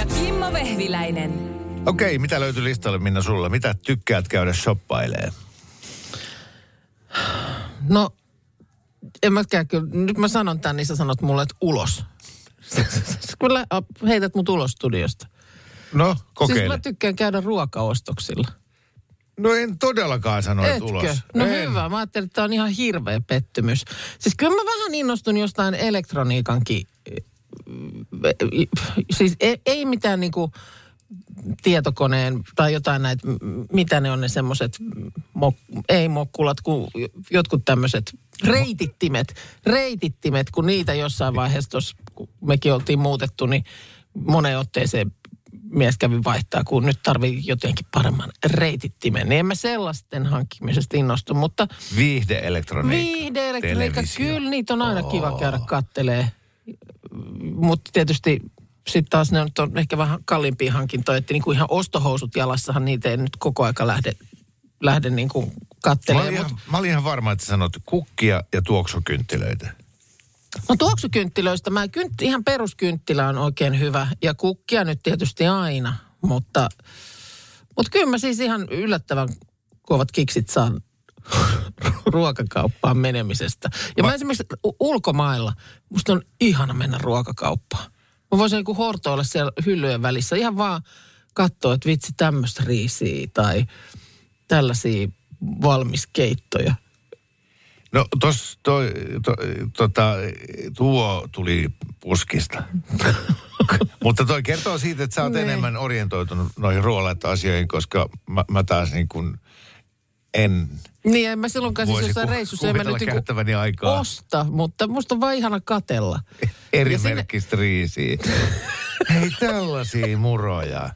Ja Kimmo Vehviläinen. Okei, mitä löytyy listalle Minna sulla? Mitä tykkäät käydä shoppailee? No, en mä käy kyllä. Nyt mä sanon tämän, niin sä sanot mulle, että ulos. Kyllä heität mut ulos studiosta. No, Siis kokeile. mä tykkään käydä ruokaostoksilla. No en todellakaan sano, että Etkö? ulos. No en. hyvä. Mä ajattelin, että tämä on ihan hirveä pettymys. Siis kyllä mä vähän innostun jostain elektroniikankin. Siis ei, ei mitään niinku tietokoneen tai jotain näitä, mitä ne on ne semmoiset, mok- ei mokkulat, kun jotkut tämmöiset reitittimet, reitittimet, kun niitä jossain vaiheessa tuossa, kun mekin oltiin muutettu, niin moneen otteeseen mies kävi vaihtaa, kun nyt tarvii jotenkin paremman reitittimen. Niin en mä sellaisten hankkimisesta innostu, mutta Viihde-elektroniikka. viihde-elektroniikka, kyllä niitä on aina kiva käydä kattelee. Mutta tietysti sitten taas ne on ehkä vähän kalliimpia hankintoja, että niinku ihan ostohousut jalassahan niitä ei nyt koko aika lähde, lähde niinku Mä olin, kattelemaan. ihan, Mut, mä olin ihan varma, että sanot kukkia ja tuoksukynttilöitä. no tuoksukynttilöistä, mä kynt, ihan peruskynttilä on oikein hyvä ja kukkia nyt tietysti aina, mutta, mutta kyllä mä siis ihan yllättävän kovat kiksit saan ruokakauppaan menemisestä. Ja mä, Mä- esimerkiksi ulkomailla, musta on ihana mennä ruokakauppaan. Mä voisin joku hortoilla siellä hyllyjen välissä, ihan vaan katsoa, että vitsi tämmöistä riisiä tai tällaisia valmiskeittoja. No tos, toi, to, tota, tuo tuli puskista. Mutta toi kertoo siitä, että sä oot Niin. enemmän orientoitunut noihin ruoanlaittoasioihin, koska mä, mä taas niin kuin en Niin, en mä silloinkaan siis jossain ku- reissussa en mä nyt niinku aikaa osta, mutta musta on vaan ihana katella. eri Ja sinne- riisiä. Hei, tällaisia muroja.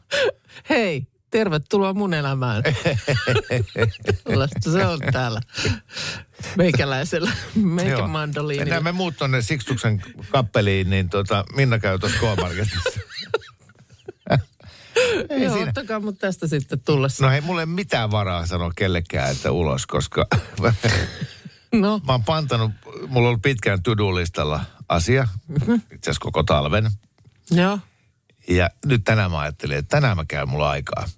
Hei, tervetuloa mun elämään. Tällaista se on täällä meikäläisellä, meikä mandoliinilla. Mennään me muut tonne Sixtuksen kappeliin, niin tota, Minna käy tuossa K-Marketissa. Ei Joo, siinä. ottakaa mut tästä sitten tullessa. No ei mitään varaa sanoa kellekään, että ulos, koska No, mä oon pantanut, mulla on ollut pitkään to-do-listalla asia, Mhm. itse asiassa koko talven. joo. Ja nyt tänään mä ajattelin, että tänään mä käyn mulla aikaa.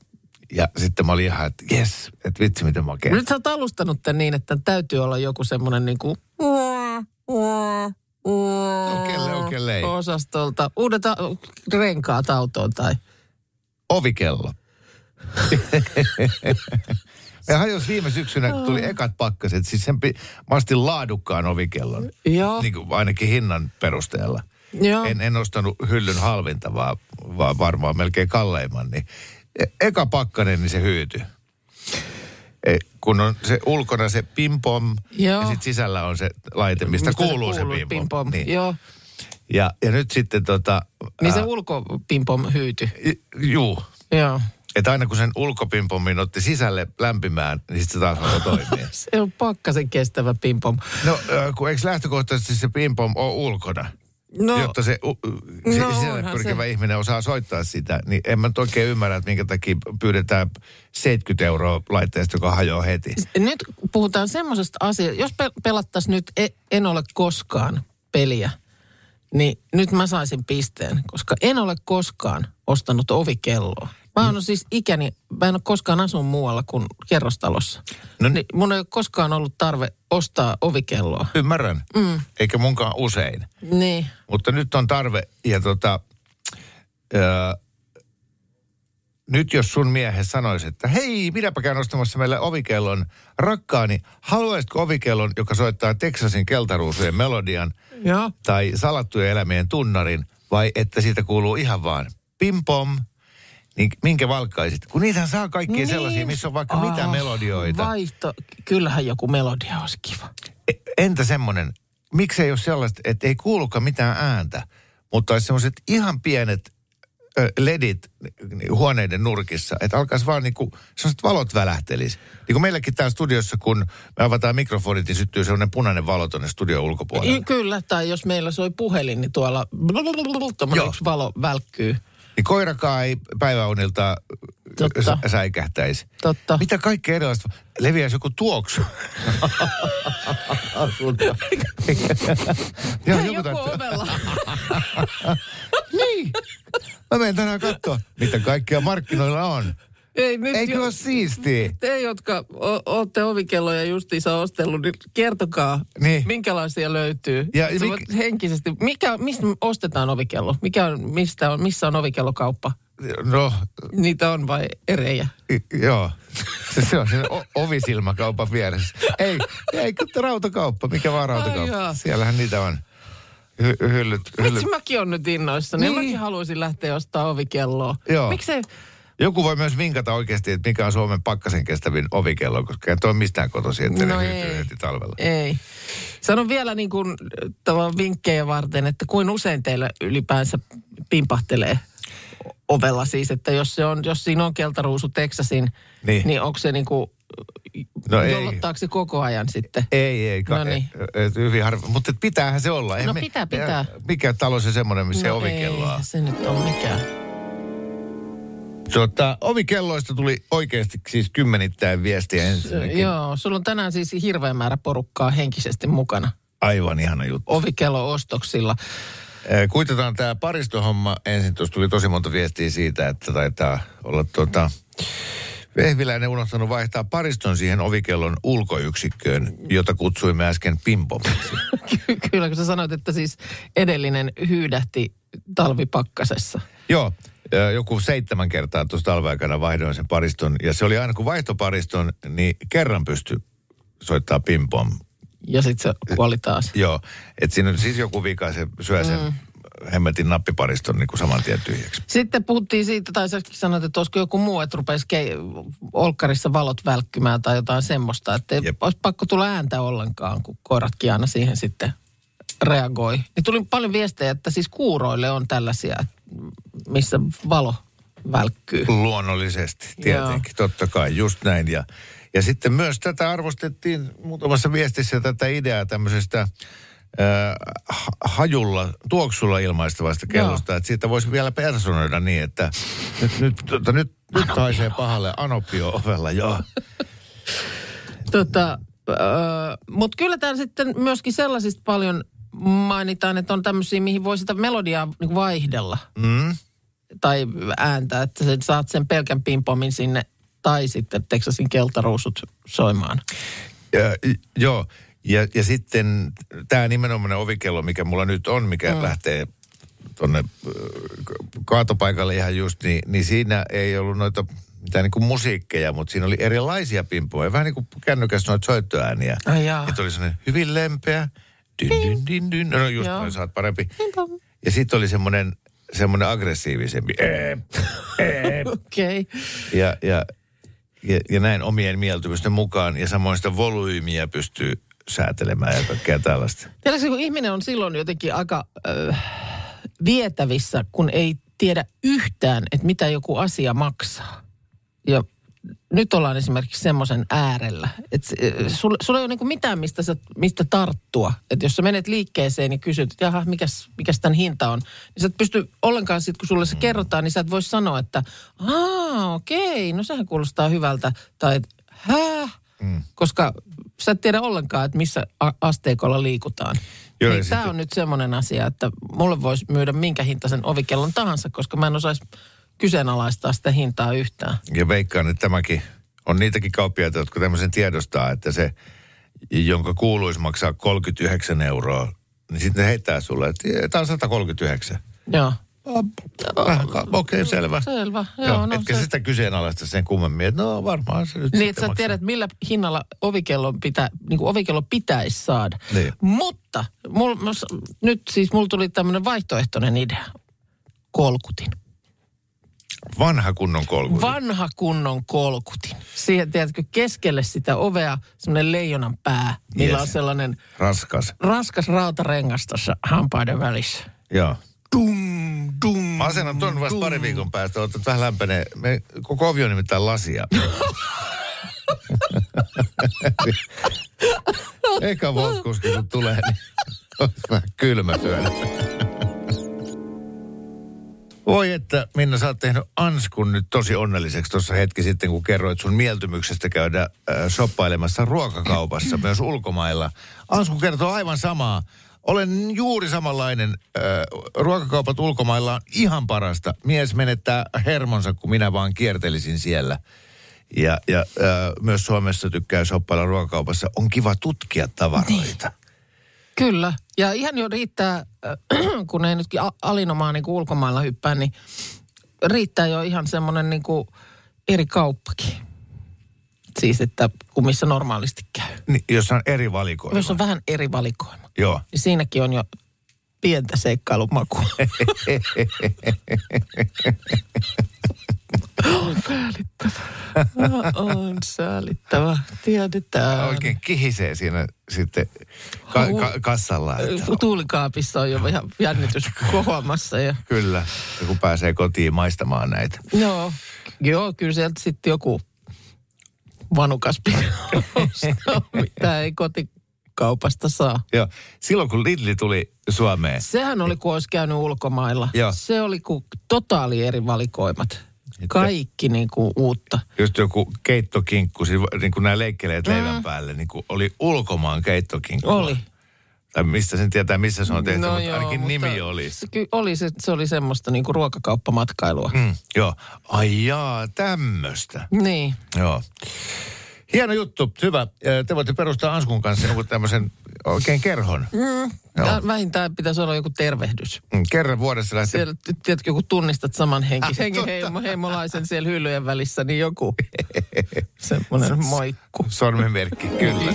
Ja sitten mä olin ihan, että jes, että vitsi miten makea. Nyt sä oot alustanut tän niin, että täytyy olla joku semmonen niinku... Okei, okei, ei. Osastolta. Uudet renkaat autoon tai... Ovikello. ja hajos viime syksynä, kun tuli ekat pakkaset, siis sen pi- mä ostin laadukkaan ovikellon. Joo, Niin kuin ainakin hinnan perusteella. joo. En, en ostanut hyllyn halvinta, vaan, vaan varmaan melkein kalleimman. Niin e- eka pakkanen, niin se hyytyi. E, kun on se ulkona se pimpom Joo. ja sitten sisällä on se laite, mistä, Mistä kuuluu se, pimpom. pimpom. Niin. Joo. Ja, ja nyt sitten tota... Niin se ää, ulkopimpom hyyty. Juu. Joo. Että aina kun sen ulkopimpommin otti sisälle lämpimään, niin sitten se taas alkoi toimia. Se on pakkasen kestävä pimpom. No, kun eikö lähtökohtaisesti se pimpom ole ulkona? No, Jotta se, se No, sisälle pyrkivä se. ihminen osaa soittaa sitä, niin en mä nyt oikein ymmärrä, että minkä takia pyydetään 70 euroa laitteesta, joka hajoaa heti. nyt puhutaan semmoisesta asiasta, jos pe- pelattaisiin nyt e- En ole koskaan peliä, niin nyt mä saisin pisteen, koska en ole koskaan ostanut ovikelloa. Mä oon siis ikäni, mä en ole koskaan asunut muualla kuin kerrostalossa. No- niin mun ei ole koskaan ollut tarve ostaa ovikelloa. Ymmärrän, mm. eikä munkaan usein. Niin. Mutta nyt on tarve, ja tota, nyt jos sun miehe sanoisi, että hei, minäpä käyn ostamassa meille ovikellon rakkaani, haluaisitko ovikellon, joka soittaa Texasin keltaruusujen melodian Joo. tai salattujen elämien tunnarin, vai että siitä kuuluu ihan vaan pimpom, niin minkä valkkaisit? Kun niitähän saa kaikkia niin. sellaisia, missä on vaikka mitä Ah, melodioita. Vaihto. Kyllähän joku melodia olisi kiva. E- Entä semmoinen, miksei ole sellaista, että ei kuulukaan mitään ääntä, mutta olisi semmoiset ihan pienet ledit huoneiden nurkissa, että alkaisi vaan niinku, sellaiset valot välähtelis. Niin kuin meilläkin täällä studiossa, kun me avataan mikrofonit, niin syttyy sellainen punainen valo tuonne studion ulkopuolelle. I, kyllä, tai jos meillä soi puhelin, niin tuolla valo välkkyy. Niin koirakaan ei päiväunilta Totta. sä- säikähtäisi. Totta. Mitä kaikkea erilaista? Leviäisi joku tuoksu. Joo, Hei, joku joku ovella. Niin. Mä menen tänään katsoa, mitä kaikkea markkinoilla on. Ei, nyt Eikö jo- ole siistiä? Te, jotka o- olette ovikelloja justiinsa ostellut, niin kertokaa, Niin. minkälaisia löytyy. Ja Sä mik- henkisesti, mikä, mistä ostetaan ovikello? Mikä on, mistä on, missä on ovikellokauppa? No, Niitä on vai erejä? i- joo. Se, se on siinä o- ovisilmäkaupan vieressä. Ei, ei, rautakauppa. Mikä vaan Ai rautakauppa. jaa. Siellähän niitä on. Hy- hyllyt, hyllyt. Vitsi, mäkin on nyt innoissani. Niin. Niin. Mäkin haluaisin lähteä ostaa ovikelloa. Joo. Miksei? Joku voi myös vinkata oikeasti, että mikä on Suomen pakkasen kestävin ovikello, koska ei toi mistään kotoisin, että No ne ei. heti talvella. Ei. Sanon vielä niin kuin vinkkejä varten, että kuin usein teillä ylipäänsä pimpahtelee ovella siis, että jos, se on, jos siinä on keltaruusu Texasin, niin, Niin. niin onko se niin kuin, No ei. jollottaako se koko ajan sitten? Ei, ei. Ka- No niin. et, hyvin harvi. Mutta pitäähän se olla. No pitää, pitää. Mikä talo se semmoinen, missä no ei ovikelloa? se nyt on mikään. Tuota, ovikelloista tuli oikeasti siis kymmenittäin viestiä ensinnäkin. Joo, sulla on tänään siis hirveän määrä porukkaa henkisesti mukana Aivan ihana juttu. ovikello-ostoksilla. Eh, Kuitataan tämä paristohomma. Ensin tuossa tuli tosi monta viestiä siitä, että taitaa olla tuota, Vehviläinen unohtanut vaihtaa pariston siihen ovikellon ulkoyksikköön, jota kutsuimme äsken pimpomiksi. Ky- Kyllä, kun sä sanoit, että siis edellinen hyydähti talvipakkasessa. Joo, joku seitsemän kertaa tuossa talveaikana vaihdoin sen pariston. Ja se oli aina kun vaihtopariston, niin kerran pystyi soittaa pimpom. Ja sitten se kuoli taas. Joo, että siinä on siis joku vika, se syö sen mm. Hemmetin nappipariston niin kuin saman tien tyhjäksi. Sitten puhuttiin siitä, tai sä sanoit, että olisiko joku muu, että rupesi ke- olkkarissa valot välkkymään tai jotain semmoista. Että ei Jep. olisi pakko tulla ääntä ollenkaan, kun koiratkin aina siihen sitten reagoi. Niin tuli paljon viestejä, että siis kuuroille on tällaisia, missä valo välkkyy. Luonnollisesti, tietenkin, totta kai, just näin. Ja, ja sitten myös tätä arvostettiin muutamassa viestissä tätä ideaa tämmöisestä äh, ha- hajulla, tuoksulla ilmaistavasta kellosta, että siitä voisi vielä personoida niin, että nyt, nyt, tota, nyt, nyt haisee pahalle anopio ovella, joo. Tota, Mutta kyllä täällä sitten myöskin sellaisista paljon mainitaan, että on tämmöisiä, mihin voi sitä melodiaa niin vaihdella. Mm. tai ääntä, että saat sen pelkän pimpomin sinne tai sitten Texasin keltaruusut soimaan. Ja, joo, ja, ja sitten tämä nimenomainen ovikello, mikä mulla nyt on, mikä mm. lähtee tuonne kaatopaikalle ihan just, niin, niin siinä ei ollut noita mitään niin kuin musiikkeja, mutta siinä oli erilaisia pimpoja. Vähän niin kuin kännykässä noita soittoääniä. Jaa. Että oli sellainen hyvin lempeä. Dyn, dyn, dyn, dyn. No just Joo. noin, saat parempi. Ja sitten oli semmoinen, semmoinen aggressiivisempi. Okei. Okay. Ja, ja, ja, ja näin omien mieltymysten mukaan. Ja samoin sitä volyymiä pystyy säätelemään ja kaikkea tällaista. Tiedätkö, kun ihminen on silloin jotenkin aika äh, vietävissä, kun ei tiedä yhtään, että mitä joku asia maksaa. Ja nyt ollaan esimerkiksi semmoisen äärellä, että sulla, sulla ei ole niinku mitään, mistä, sä, mistä tarttua. Että jos sä menet liikkeeseen ja kysyt, että jaha, mikäs, mikäs tämän hinta on, niin sä et pysty ollenkaan sitten, kun sulle se kerrotaan, niin sä et voi sanoa, että aa, okei, no sehän kuulostaa hyvältä. Tai että häh? Mm. Koska sä et tiedä ollenkaan, että missä asteikolla liikutaan. Joo, niin tämä on nyt semmoinen asia, että mulle voisi myydä minkä hintaisen ovikellon tahansa, koska mä en osaisi kyseenalaistaa sitä hintaa yhtään. Ja veikkaan, että tämäkin on niitäkin kauppiaita, jotka tämmöisen tiedostaa, että se, jonka kuuluisi maksaa 39 euroa, niin sitten ne heittää sulle, että tämä on 139. Joo. Vähän ka- Okei, okay, selvä. Selvä, joo, Joo, no etkä se- sitä kyseenalaista sen kummemmin, että no varmaan se nyt Niin, että sä maksaa. tiedät, millä hinnalla ovikello, pitä, niin kuin ovikello pitäisi saada. Niin. Mutta mul, mä nyt siis mulla tuli tämmöinen vaihtoehtoinen idea. Kolkutin. Vanha kunnon kolku. Vanha kunnon kolkutin. Siihen, tiedätkö, keskelle sitä ovea semmoinen leijonan pää, millä Yes. on sellainen Raskas. raskas rautarengas tuossa hampaiden välissä. Joo. dung, dung. Mä asennan ton vasta pari viikon päästä, otat vähän lämpenee. Me, koko ovi on nimittäin lasia. Eikä voskuski, kun tulee, niin on vähän kylmä syödä. Voi että, Minna, sä oot tehnyt Anskun nyt tosi onnelliseksi tuossa hetki sitten, kun kerroit sun mieltymyksestä käydä äh, shoppailemassa ruokakaupassa myös ulkomailla. Ansku kertoo aivan samaa. Olen juuri samanlainen. Ruokakaupat ulkomailla on ihan parasta. Mies menettää hermonsa, kun minä vaan kiertelisin siellä. Ja, ja myös Suomessa tykkää shoppailla ruokakaupassa. On kiva tutkia tavaroita. Kyllä. Ja ihan jo riittää, kun ei nytkin alinomaan niin ulkomailla hyppää, niin riittää jo ihan semmoinen niin eri kauppakin. Siis, että kun missä normaalisti käy. Niin, jos on eri valikoima. Jos on vähän eri valikoima. Joo. Niin siinäkin on jo pientä seikkailumakua. on säälittävä. On säälittävä. Tiedetään. Oikein kihisee siinä sitten ka- ka- kassalla. Että Tuulikaapissa on jo ihan jännitys kohoamassa. Ja, kyllä, ja kun pääsee kotiin maistamaan näitä. joo, joo, kyllä sieltä sitten joku vanukas mitä ei kotikaupasta saa. Joo. Silloin kun Lidli tuli Suomeen, Sehän oli, kun olisi käynyt ulkomailla. Joo. Se oli kuin totaali eri valikoimat. Kaikki niin kuin uutta. just joku keittokinkku, siis niin kuin nämä leikkeleet leivän päälle, niin kuin oli ulkomaan keittokinkku. Mm. Oli. Tai mistä sen tietää, missä se on tehty, no mutta joo, ainakin mutta nimi oli. Se, ky- oli se, se oli semmoista niin kuin ruokakauppamatkailua. Mm, joo. Ai jaa, tämmöistä. Niin. Joo. Hieno juttu, hyvä. Te voitte perustaa Anskun kanssa jonkun tämmöisen oikein kerhon. Mm. Joo. Vähintään pitäisi olla joku tervehdys. Mm, Kerran vuodessa lähtee Siellä, tiedätkö, kun tunnistat saman henki, Ah, henki heimo, heimolaisen siellä hyllyjen välissä, niin joku semmoinen moikku. sormenmerkki, kyllä.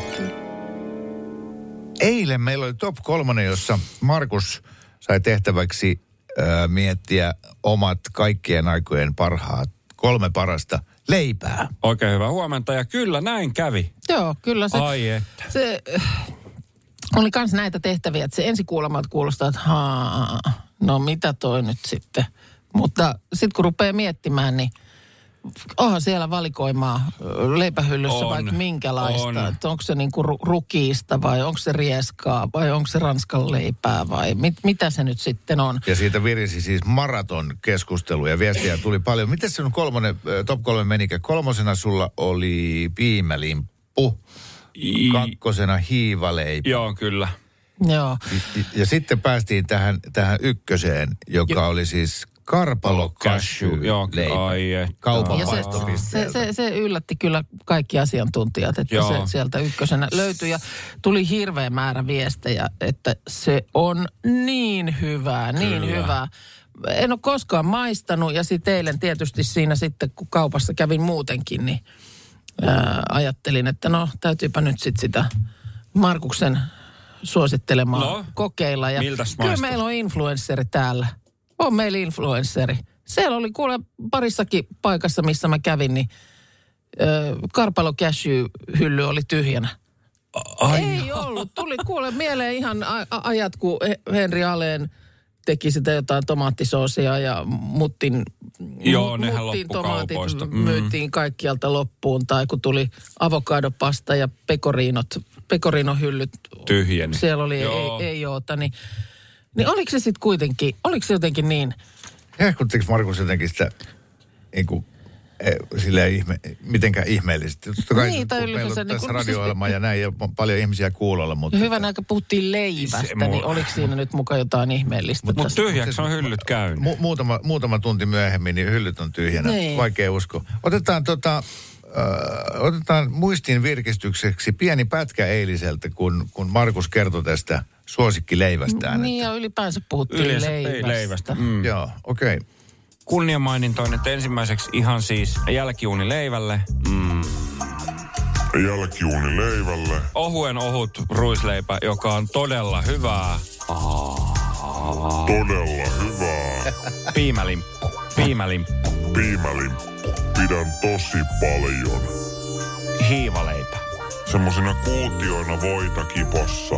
Eilen meillä oli top kolmonen, jossa Markus sai tehtäväksi äh, miettiä omat kaikkien aikojen parhaat kolme parasta leipää. Oikein hyvää huomenta ja kyllä näin kävi. Joo, kyllä se, Ai että. se äh, oli myös näitä tehtäviä, että se ensi kuulemalta kuulostaa, että haa, no mitä toi nyt sitten. Mutta sitten kun rupeaa miettimään, niin onhan siellä valikoimaa leipähyllyssä On, vaikka minkälaista. on. Että onko se niinku ru- rukiista vai onko se rieskaa vai onko se ranskan leipää vai mit, mitä se nyt sitten on. Ja siitä virisi siis maraton keskustelu ja viestiä tuli paljon. Miten sinun kolmonen, top kolme menikö? Kolmosena sulla oli piimälimppu, kakkosena hiivaleipä. Joo, kyllä. Joo. Ja, ja sitten päästiin tähän, tähän ykköseen, joka oli siis karpalo cashew Joo, leipä. ai. Kaupan se, se, se, se yllätti kyllä kaikki asiantuntijat, että Joo. se sieltä ykkösenä löytyi. Ja tuli hirveä määrä viestejä, että se on niin hyvää, niin Kyllä. hyvää. En ole koskaan maistanut ja sitten eilen tietysti siinä sitten, kun kaupassa kävin muutenkin, niin ää, ajattelin, että no täytyypä nyt sitten sitä Markuksen suosittelemaa No, kokeilla. Ja kyllä meillä on influensseri täällä. On meillä influensseri. Siellä oli kuule parissakin paikassa, missä mä kävin, niin ö, Karpalo Cashew hylly oli tyhjänä. Ai, Ei ollut. Tuli kuule mieleen ihan ajat, kun He- Henri Aleen teki sitä jotain tomaattisoosia ja muttin, Joo, mu- nehän muttiin loppu kaupoista. Mm. myytiin kaikkialta loppuun. Tai kun tuli avokadopasta ja pekoriinot, pekorinohyllyt. Tyhjeni. Siellä oli Joo. ei, ei oota, niin, niin oliko se sitten kuitenkin, oliko se jotenkin niin? Hehkuttiko Markus jotenkin sitä niin kuin, eh, silleen ihme, mitenkään ihmeellisesti? Totta kai Niin, tai kun meillä ylipäänsä on niin tässä kuin- radio ja näin, ja on paljon ihmisiä kuulolla, mutta... Ja hyvän aika puhuttiin leivästä, Se mu- niin oliko siinä nyt mukaan jotain ihmeellistä? Mut- mut tyhjäksi on hyllyt käynyt. Mu- muutama, muutama tunti myöhemmin niin hyllyt on tyhjänä. Niin. Vaikea usko. Otetaan, tota, äh, otetaan muistiin virkistykseksi pieni pätkä eiliseltä, kun, kun Markus kertoi tästä suosikkileivästään. Niin että- ja ylipäänsä puhuttiin Yleensä leivästä. leivästä. Mm. Joo, okei. Okay. Kunniamainintoinen, että ensimmäiseksi ihan siis jälkiuuni leivälle. Mm. Jälkiuuni leivälle. Ohuen ohut ruisleipä, joka on todella hyvää. Todella hyvää. Piimälimppu. Piimälimppu. Piimälimppu. Pidän tosi paljon. Hiivaleipä. Semmosina kuutioina voita kipossa.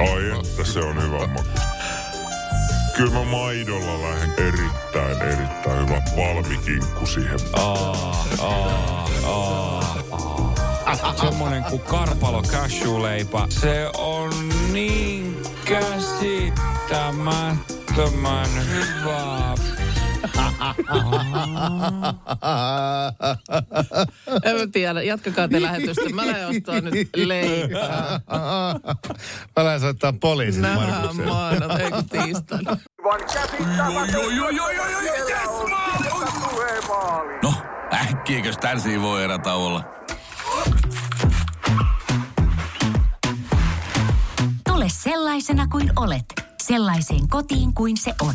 Ai että se on hyvä maku. Kyllä mä maidolla lähden erittäin, erittäin hyvä valmikinkku siihen. Aa, aa, aa. Semmonen kuin karpalo cashew-leipä. Se on niin käsittämättömän hyvää. En mä tiedä, jatkakaa te lähetystä. Mä lähden ostaa nyt leipää. Mä lähden soittaa poliisin Nähdään tiistaina. No, äkkiäkös tän voi erätauolla? Tule sellaisena kuin olet, sellaiseen kotiin kuin se on.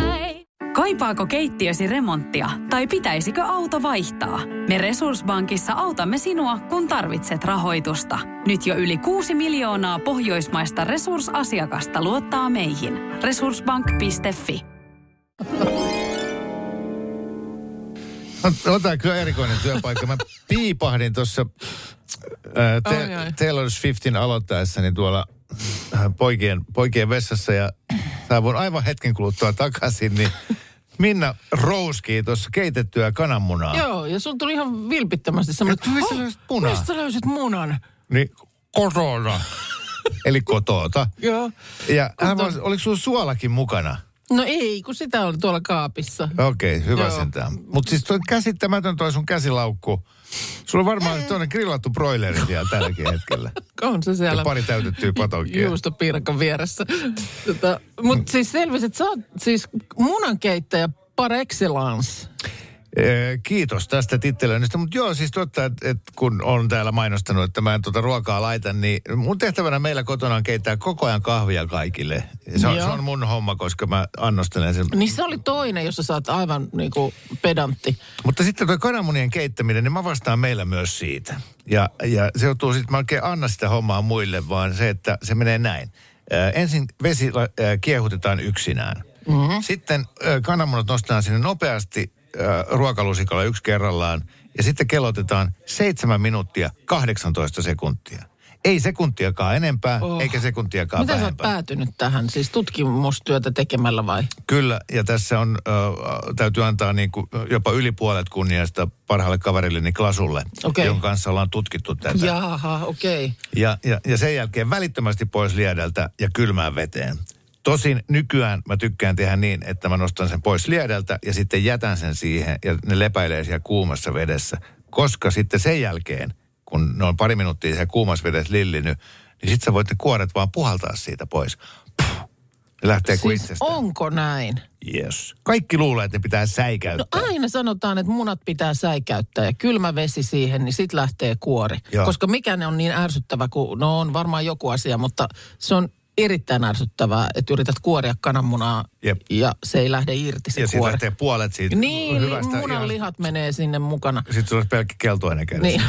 Kaipaako keittiösi remonttia tai pitäisikö auto vaihtaa? Me Resurssbankissa autamme sinua, kun tarvitset rahoitusta. Nyt jo yli 6 miljoonaa pohjoismaista resursasiakasta luottaa meihin. Resurssbank.fi On tää kyllä erikoinen työpaikka. Mä piipahdin tuossa te, ai. Taylor Swiftin aloittaessani tuolla äh, poikien, poikien vessassa ja saavun aivan hetken kuluttua takaisin, niin Minna rouskii tuossa keitettyä kananmunaa. Joo, ja sun tuli ihan vilpittömästi semmoinen, Et mistä löysit munaa?" Mistä löysit munan? Niin kotona. Eli kotoota. Joo. Ja hän vaan, oliko sulla suolakin mukana? No ei, kun sitä on tuolla kaapissa. Okei, okay, hyvä Joo. sentään. Mutta siis toi käsittämätön toi sun käsilaukku. Sulla on varmaan toinen grillattu broileri siellä tälläkin hetkellä. On se Ja siellä pari täytettyä patonkia. juustopiirakan vieressä. Tota, Mutta siis selvisi, että sä oot siis munankeittäjä par excellence. Kiitos tästä tittelöinnistä. Mutta joo, siis totta, että et kun on täällä mainostanut, että mä en tuota ruokaa laita, niin mun tehtävänä meillä kotona on keittää koko ajan kahvia kaikille. Se on, se on mun homma, koska mä annostelen sen. Niin se oli toinen, jossa sä oot aivan niinku pedantti. Mutta sitten tuo kananmunien keittäminen, niin mä vastaan meillä myös siitä. Ja, ja se joutuu sitten, mä oikein anna sitä hommaa muille, vaan se, että se menee näin. Ö, ensin vesi ö, kiehutetaan yksinään. Mm-hmm. Sitten ö, kananmunat nostetaan sinne nopeasti ö, ruokalusikalla yksi kerrallaan. Ja sitten kellotetaan 7 minuuttia 18 sekuntia. Ei sekuntiakaan enempää, Oh. eikä sekuntiakaan Miten sä oot vähempää. päätynyt tähän? Siis tutkimustyötä tekemällä vai? Kyllä, ja tässä on, ö, täytyy antaa niin kuin jopa yli puolet kunniasta parhaalle kaverilleni Klasulle, Okei. jonka kanssa ollaan tutkittu tätä. Jaha, okei. Okay. Ja, ja, ja sen jälkeen välittömästi pois liedeltä ja kylmään veteen. Tosin nykyään mä tykkään tehdä niin, että mä nostan sen pois liedeltä ja sitten jätän sen siihen ja ne lepäilee siellä kuumassa vedessä. Koska sitten sen jälkeen, kun ne on pari minuuttia siellä kuumassa vedessä lillinyt, niin sitten sä voit ne kuoret vaan puhaltaa siitä pois. Puh, ne lähtee kuin Siis itsestään. onko näin? Yes. Kaikki luulee, että ne pitää No säikäyttää. aina sanotaan, että munat pitää säikäyttää ja kylmä vesi siihen, niin sit lähtee kuori. Joo. Koska mikä ne on niin ärsyttävä, kun no on varmaan joku asia, mutta se on erittäin ärsyttävää, että yrität kuoria kananmunaa Jep. ja se ei lähde irti se ja kuori. lähtee puolet siitä Niin, hyvästä. li- munan lihat menee sinne mukana. Sitten sulla olisi pelkkä keltoinen kädessä. Niin.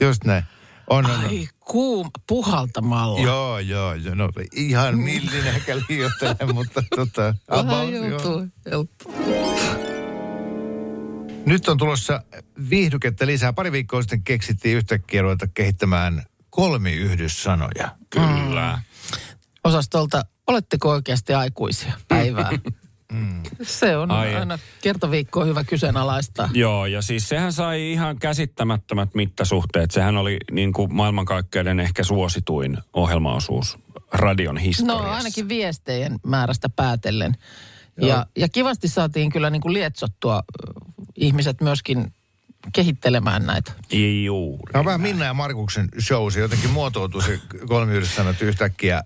Just näin. On, on, on. Ai kuuma, puhaltamalla. Joo, joo, joo. No, ihan millinen eikä liioittele, mutta tota... Vähän about, joo. joutuu. Nyt on tulossa viihdykettä lisää. Pari viikkoa sitten keksittiin yhtäkkiä ruveta kehittämään kolmiyhdyssanoja. Kyllä. Osastolta, oletteko oikeasti aikuisia päivää? Se on Ai. aina kertoviikkoa hyvä kyseenalaistaa. Joo, ja siis sehän sai ihan käsittämättömät mittasuhteet. Sehän oli niin kuin maailmankaikkeuden ehkä suosituin ohjelmaosuus radion No historiassa. ainakin viestejen määrästä päätellen. Ja, ja kivasti saatiin kyllä niin kuin lietsottua ihmiset myöskin kehittelemään näitä. Juuri. Tämä on vähän Minna ja Markuksen show. Se jotenkin muotoutuu se kolmiyhdyssanat yhtäkkiä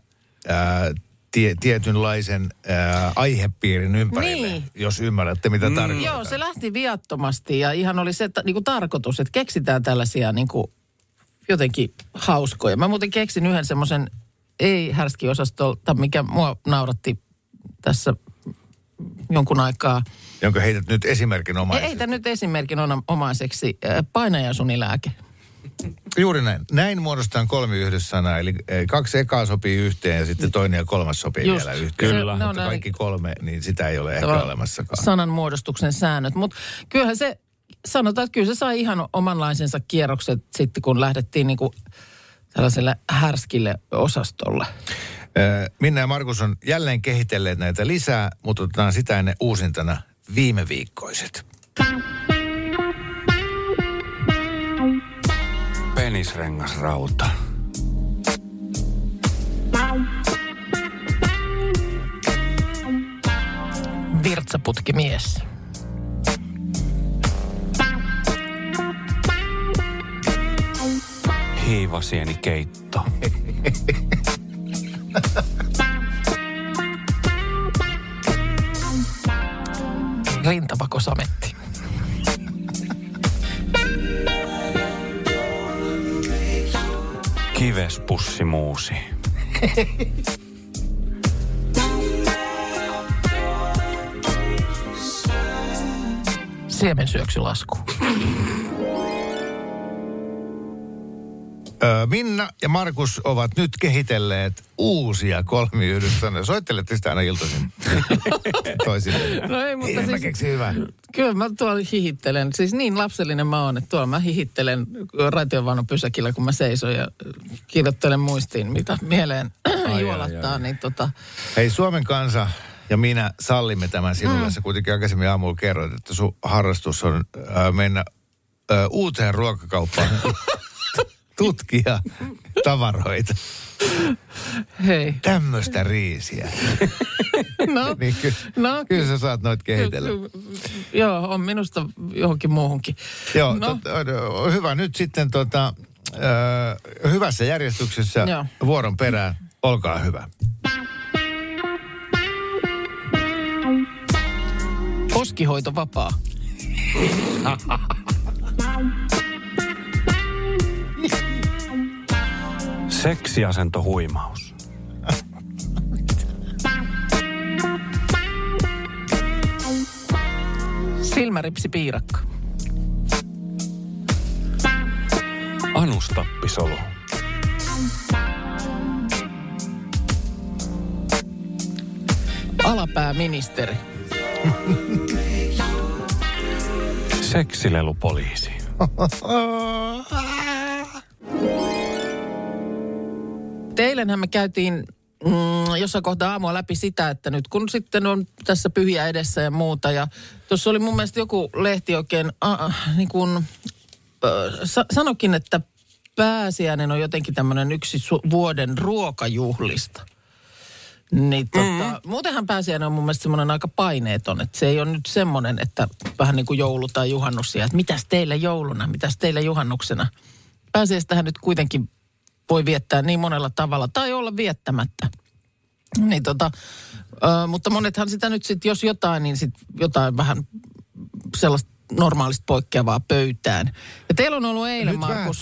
ää, tie, tietynlaisen ää, aihepiirin ympärille, Niin. jos ymmärrätte mitä mm. tarkoitan. Joo, se lähti viattomasti ja ihan oli se että, niin kuin tarkoitus, että keksitään tällaisia niin kuin jotenkin hauskoja. Mä muuten keksin yhden semmoisen ei härskiosastolta, mikä mua nauratti tässä jonkun aikaa. Jonka heität nyt esimerkin ei tämä nyt esimerkin omaiseksi. Äh, Painajasunilääke. Juuri näin. Näin muodostetaan kolmi yhdyssana, eli kaksi ekaa sopii yhteen ja sitten toinen ja kolmas sopii Just. vielä yhteen. Kyllä. Ne on Mutta näin- kaikki kolme, niin sitä ei ole ehkä Tavallaan olemassakaan. sananmuodostuksen säännöt. Mutta kyllähän se, sanotaan, että kyllä se sai ihan omanlaisensa kierrokset sitten, kun lähdettiin niinku tällaiselle härskille osastolle. Minna ja Markus on jälleen kehitelleet näitä lisää, mutta otetaan sitä ennen uusintana viime viikkoiset. Penisrengasrauta. Virtsaputkimies. Hiivasieni keitto. Rintapakosametti. Kivespussimuusi. Siemensyöksylasku. Minna ja Markus ovat nyt kehitelleet uusia kolmiyhdyssanoja. Soittelette sitä aina iltaisin toisille. No ei, mutta mä siis, keksin hyvä. kyllä mä tuolla hihittelen. Siis niin lapsellinen mä oon, että tuolla mä hihittelen raitiovannon pysäkillä, kun mä seison ja kirjoittelen muistiin, mitä mieleen ai, juolattaa. ai. Niin tota, Hei, Suomen kansa ja minä sallimme tämän sinulle. Mm. Sä kuitenkin aikaisemmin aamulla kerroit, että sun harrastus on äh, mennä äh, uuteen ruokakauppaan tutkia tavaroita. hei. Tämmöistä riisiä. No, niin ky- no kyllä sä saat noit kehitellä. Joo, on minusta johonkin muuhunkin. Joo, no, tot, hyvä. Nyt sitten tota, äh, hyvässä järjestyksessä Joo. vuoron perään. Olkaa hyvä. poskihoito vapaa. Seksiasento huimaus. Silmäripsi piirakka. Anustappisolu. Alapääministeri. Seksilelupoliisi. Eilenhän me käytiin mm, jossain kohtaa aamua läpi sitä, että nyt kun sitten on tässä pyhiä edessä ja muuta. Ja tuossa oli mun mielestä joku lehti oikein äh, niin kuin, äh, sa- sanokin, että pääsiäinen on jotenkin tämmöinen yksi su- vuoden ruokajuhlista. Niin tota, mm. muutenhan pääsiäinen on mun mielestä semmoinen aika paineeton, että se ei ole nyt semmoinen, että vähän niin kuin joulu tai juhannus ja että mitäs teille jouluna, mitäs teille juhannuksena. Pääsiäistähän nyt kuitenkin voi viettää niin monella tavalla tai olla viettämättä. Niin tota, ö, mutta monethan sitä nyt sitten, jos jotain, niin sit jotain vähän sellaista normaalista poikkeavaa pöytään. Ja teillä on ollut eilen, Nyt Markus.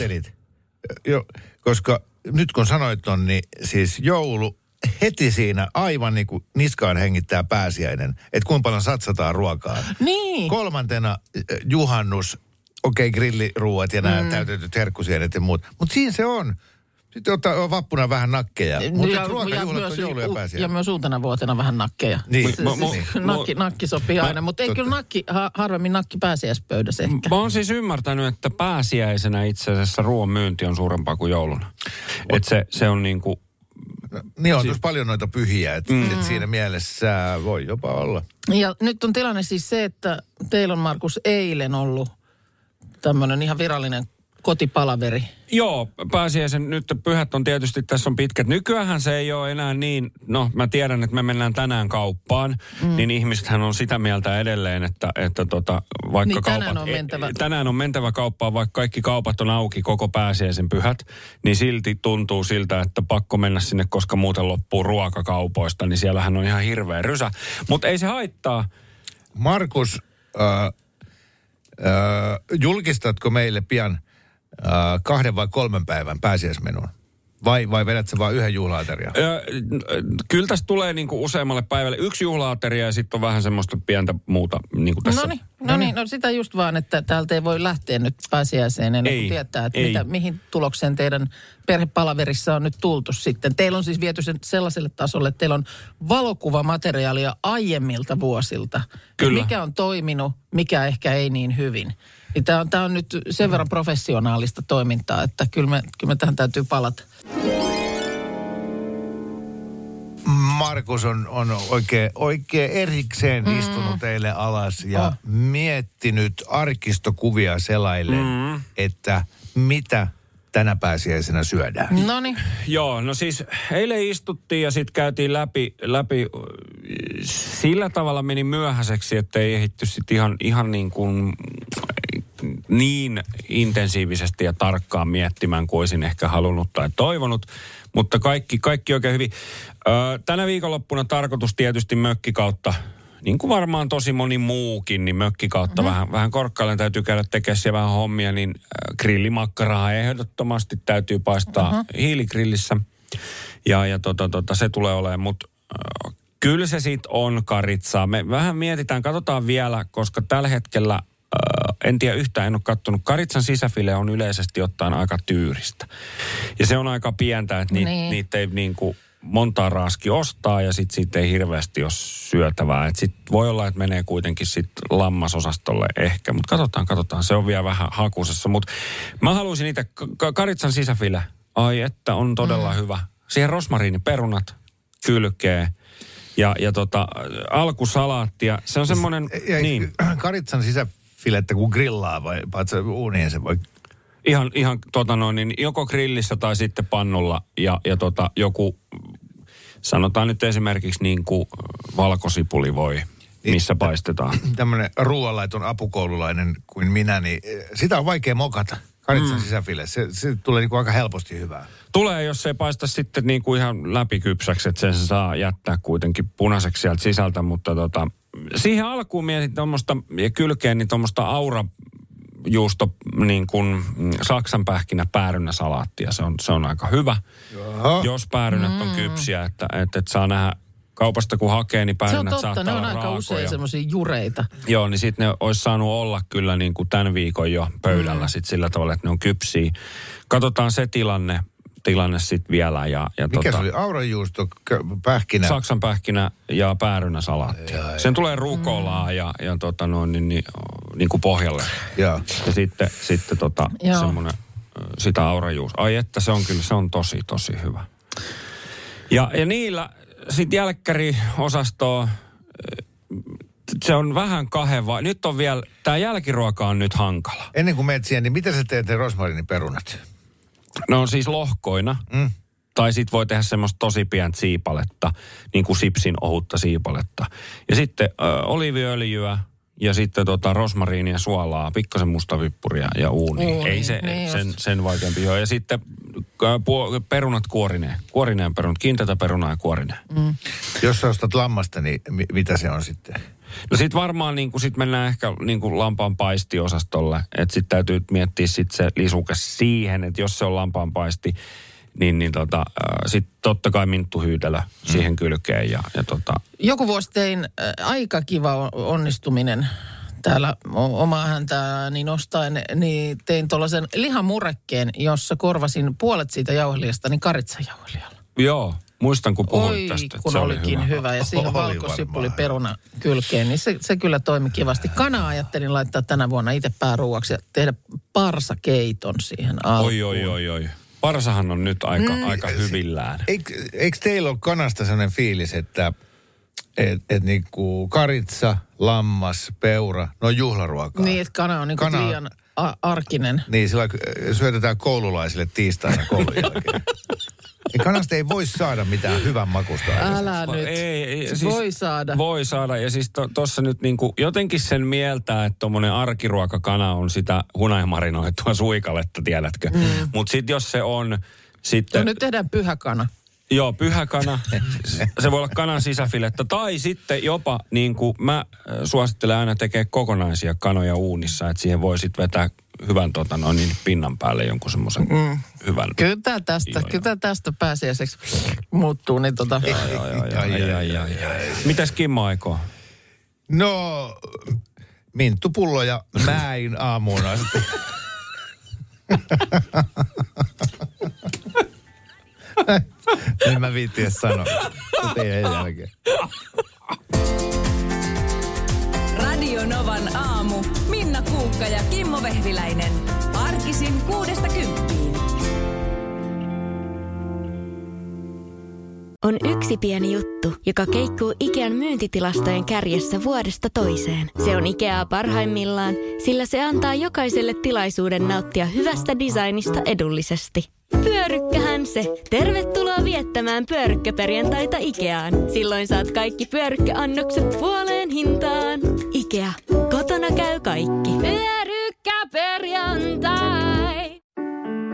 Jo, koska nyt kun sanoit on, niin siis joulu heti siinä aivan niin kuin niskaan hengittää pääsiäinen. Että kuinka paljon satsataan ruokaan. Niin. Kolmantena juhannus, okei okay, grilliruuat ja nämä mm. täytetyt herkkusienet ja muut. Mutta siinä se on. Sitten ottaa vappuna vähän nakkeja. Mutta ja, ruokajuhlat myös, on joulu ja u- pääsiäinen. ja myös uutena vuotena vähän nakkeja. Niin. Se- Mo- se- mo- se- mo- nakki, nakki sopii aina, mutta ei totta. kyllä nakki, ha, harvemmin nakki pääsiäispöydässä ehkä. Mä oon siis ymmärtänyt, että pääsiäisenä itse asiassa ruoan myynti on suurempaa kuin jouluna. Että se, se on niin kuin, Niin on tuossa paljon noita pyhiä, että mm. et siinä mielessä voi jopa olla. Ja nyt on tilanne siis se, että teillä on Markus eilen ollut tämmöinen ihan virallinen kotipalaveri. Joo, pääsiäisen nyt pyhät on tietysti, tässä on pitkät. Nykyään se ei ole enää niin, no mä tiedän, että me mennään tänään kauppaan, mm. niin ihmisethän on sitä mieltä edelleen, että, että tota, vaikka Niin, tänään kaupat... on mentävä. e- tänään on mentävä kauppaan, vaikka kaikki kaupat on auki koko pääsiäisen pyhät, niin silti tuntuu siltä, että pakko mennä sinne, koska muuten loppuu ruokakaupoista, niin siellähän on ihan hirveä rysä. Mutta ei se haittaa. Markus, äh, äh, julkistatko meille pian kahden vai kolmen päivän pääsiäismenun? Vai, vai vedät sä vaan yhden juhlaaterian? Ö, kyllä tästä tulee niinku useammalle päivälle yksi juhlaateria ja sitten on vähän semmoista pientä muuta niinku tässä. No niin, no niin, no sitä just vaan, että täältä ei voi lähteä nyt pääsiäiseen ennen kuin tietää, että ei. mitä, mihin tulokseen teidän perhepalaverissa on nyt tultu sitten. Teillä on siis viety sen sellaiselle tasolle, että teillä on valokuvamateriaalia aiemmilta vuosilta. Kyllä. Mikä on toiminut, mikä ehkä ei niin hyvin. Tämä on, tää on nyt sen verran professionaalista toimintaa, että kyllä me, kyllä me tähän täytyy palata. Markus on, on oikein, oikein erikseen mm. istunut teille alas ja Oh. miettinyt arkistokuvia selaillen, mm. että mitä tänä pääsiäisenä syödään. No niin, Joo, no siis eilen istuttiin ja sitten käytiin läpi, läpi, sillä tavalla meni myöhäiseksi, että ei ehditty sitten ihan, ihan niin kuin niin intensiivisesti ja tarkkaan miettimään kuin olisin ehkä halunnut tai toivonut. Mutta kaikki, kaikki oikein hyvin. Tänä viikonloppuna tarkoitus tietysti mökkikautta, niin kuin varmaan tosi moni muukin, niin mökkikautta mm-hmm. vähän, vähän korkkailen täytyy käydä tekemään siellä vähän hommia, niin grillimakkaraa ehdottomasti täytyy paistaa mm-hmm. hiiligrillissä. Ja, ja tota, tota, se tulee olemaan, mutta äh, kyllä se sitten on karitsaa. Me vähän mietitään, katsotaan vielä, koska tällä hetkellä, en tiedä yhtään, en ole kattonut, karitsan sisäfile on yleisesti ottaen aika tyyristä. Ja se on aika pientä, että niitä, Niin. niitä ei niin kuin montaa raaski ostaa ja sitten siitä ei hirveästi ole syötävää. Et sit voi olla, että menee kuitenkin sit lammasosastolle ehkä, mutta katsotaan, katsotaan. Se on vielä vähän hakusessa, mutta mä haluaisin niitä k- karitsan sisäfile. Ai että on todella mm. hyvä. Siihen rosmariiniperunat kylkee ja, ja tota, alkusalaattia. Se on semmoinen, Ja, niin, Karitsan sisäfilettä kun grillaa vai paat sä uuniin se voi... ihan, ihan tota noin, niin joko grillissä tai sitten pannulla ja, ja tota, joku, sanotaan nyt esimerkiksi niin kuin valkosipuli voi, missä paistetaan. Tämmöinen ruoanlaiton apukoululainen kuin minä, niin eh, sitä on vaikea mokata. Karitsan mm. sisäfile, se, se tulee niinku aika helposti hyvää. Tulee, jos se ei paista sitten niin kuin ihan läpikypsäksi, että sen se saa jättää kuitenkin punaiseksi sieltä sisältä, mutta tota, siihen alkuun mietin tuommoista ja kylkeen niin tuommoista aura juusto niin kuin mm, saksan pähkinä päärynäsalaattia. Se on, se on aika hyvä, Jaha. jos päärynät on kypsiä, että, että, että saa nähdä kaupasta kun hakee, niin se on päärynät totta. saattaa Ne on olla aika raakoja. usein semmoisia jureita. Joo, niin sitten ne olisi saanut olla kyllä niin kuin tämän viikon jo pöydällä mm. sit sillä tavalla, että ne on kypsiä. Katsotaan se tilanne, tilanne sitten vielä. Ja, ja Mikä tota, se oli? Aurajuusto, pähkinä. Saksan pähkinä ja päärynäsalaatti. Sen tulee rukolaa ja, ja tota noin, niin, niin, niin kuin pohjalle. Joo. Ja sitten, sitten tota, semmoinen, sitä aurajuus. Ai että se on kyllä, se on tosi, tosi hyvä. Ja, ja niillä sitten jälkkäriosastoa, se on vähän kahden vai... Nyt on vielä, tämä jälkiruoka on nyt hankala. Ennen kuin menet siihen, niin mitä sä teet ne rosmariniperunat? Ne on siis lohkoina. Mm. Tai sit voi tehdä semmoista tosi pientä siipaletta, niin kuin sipsin ohutta siipaletta. Ja sitten ö, oliiviöljyä ja sitten tota rosmariinia, suolaa, pikkasen mustavippuria ja uuni. Uuni, Ei se niin sen, just. sen vaikeampi ole. Ja sitten perunat kuorineen. Kuorineen perunat, kiinteätä perunaa ja kuorineen. Mm. Jos sä ostat lammasta, niin mi- mitä se on sitten? No sit varmaan niin sit mennään ehkä niin kuin lampaan paistiosastolle. Että sit täytyy miettiä sit se lisuke siihen, että jos se on lampaan paisti, niin, niin tota, äh, sit totta kai minttuhyytelö siihen kylkeen ja, ja tota, Joku vuosi tein äh, aika kiva on- onnistuminen täällä omaa häntä niin ostaen, niin tein tuollaisen lihamurekkeen, jossa korvasin puolet siitä jauhelijasta niin karitsajauhelijalla. joo, muistan kun puhuit Oi, tästä, että kun se oli olikin hyvä. hyvä. Ja siihen Oli valkosipuli peruna kylkeen, niin se, se kyllä toimi kivasti. Kana ajattelin laittaa tänä vuonna itse pääruuaksi ja tehdä parsakeiton siihen alkuun. Oi, oi, oi, oi. Parsahan on nyt aika, mm, aika hyvillään. Eikö, eikö teillä ole kanasta sellainen fiilis, että et, et niinku karitsa, lammas, peura, ne on juhlaruokaa? Niin, että kana on niin Kana- liian a- arkinen. Niin, sillä äh, syötetään koululaisille tiistaina koulun jälkeen. Ja kanasta ei voi saada mitään hyvän makusta. Älä nyt. Ei, ei, Siis voi saada. Voi saada. Ja siis tuossa nyt niinku, jotenkin sen mieltää, että tuommoinen arkiruokakana on sitä hunajmarinoitua suikaletta, tiedätkö. Mm. Mutta sitten jos se on sitten... No nyt tehdään pyhäkana. Joo, pyhäkana. Se voi olla kanan sisäfilettä. Tai sitten jopa, niin kuin mä äh, suosittelen aina tekee kokonaisia kanoja uunissa, että siihen voi sitten vetää hyvän tota, noin, niin pinnan päälle jonkun semmoisen mm. hyvän. Kyllä tästä, Joo, kyllä tää tästä pääsiäiseksi muuttuu, niin tota... Mitäs Kimmo aikoo? No, minttupullo ja mäin aamuun asti. en mä viittiä sanoa. Se teidän jälkeen. Radio Novan aamu. Kuukka ja Kimmo Vehviläinen. Arkisin kuudesta kymppiin. On yksi pieni juttu, joka keikkuu Ikean myyntitilastojen kärjessä vuodesta toiseen. Se on Ikeaa parhaimmillaan, sillä se antaa jokaiselle tilaisuuden nauttia hyvästä designista edullisesti. Pyörykkähän se. Tervetuloa viettämään pyörykkäperjantaita Ikeaan. Silloin saat kaikki pyörykkäannokset puoleen hintaan. Ikea. Kotona käy kaikki. Pyörykkäperjantai.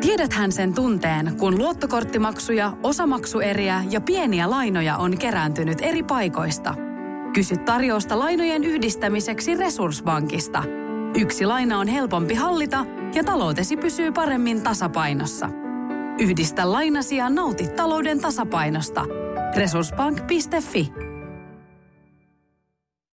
Tiedäthän sen tunteen, kun luottokorttimaksuja, osamaksueriä ja pieniä lainoja on kerääntynyt eri paikoista. Kysy tarjousta lainojen yhdistämiseksi Resurssbankista. Yksi laina on helpompi hallita ja taloutesi pysyy paremmin tasapainossa. Yhdistä lainasi ja nauti talouden tasapainosta. Resurssbank.fi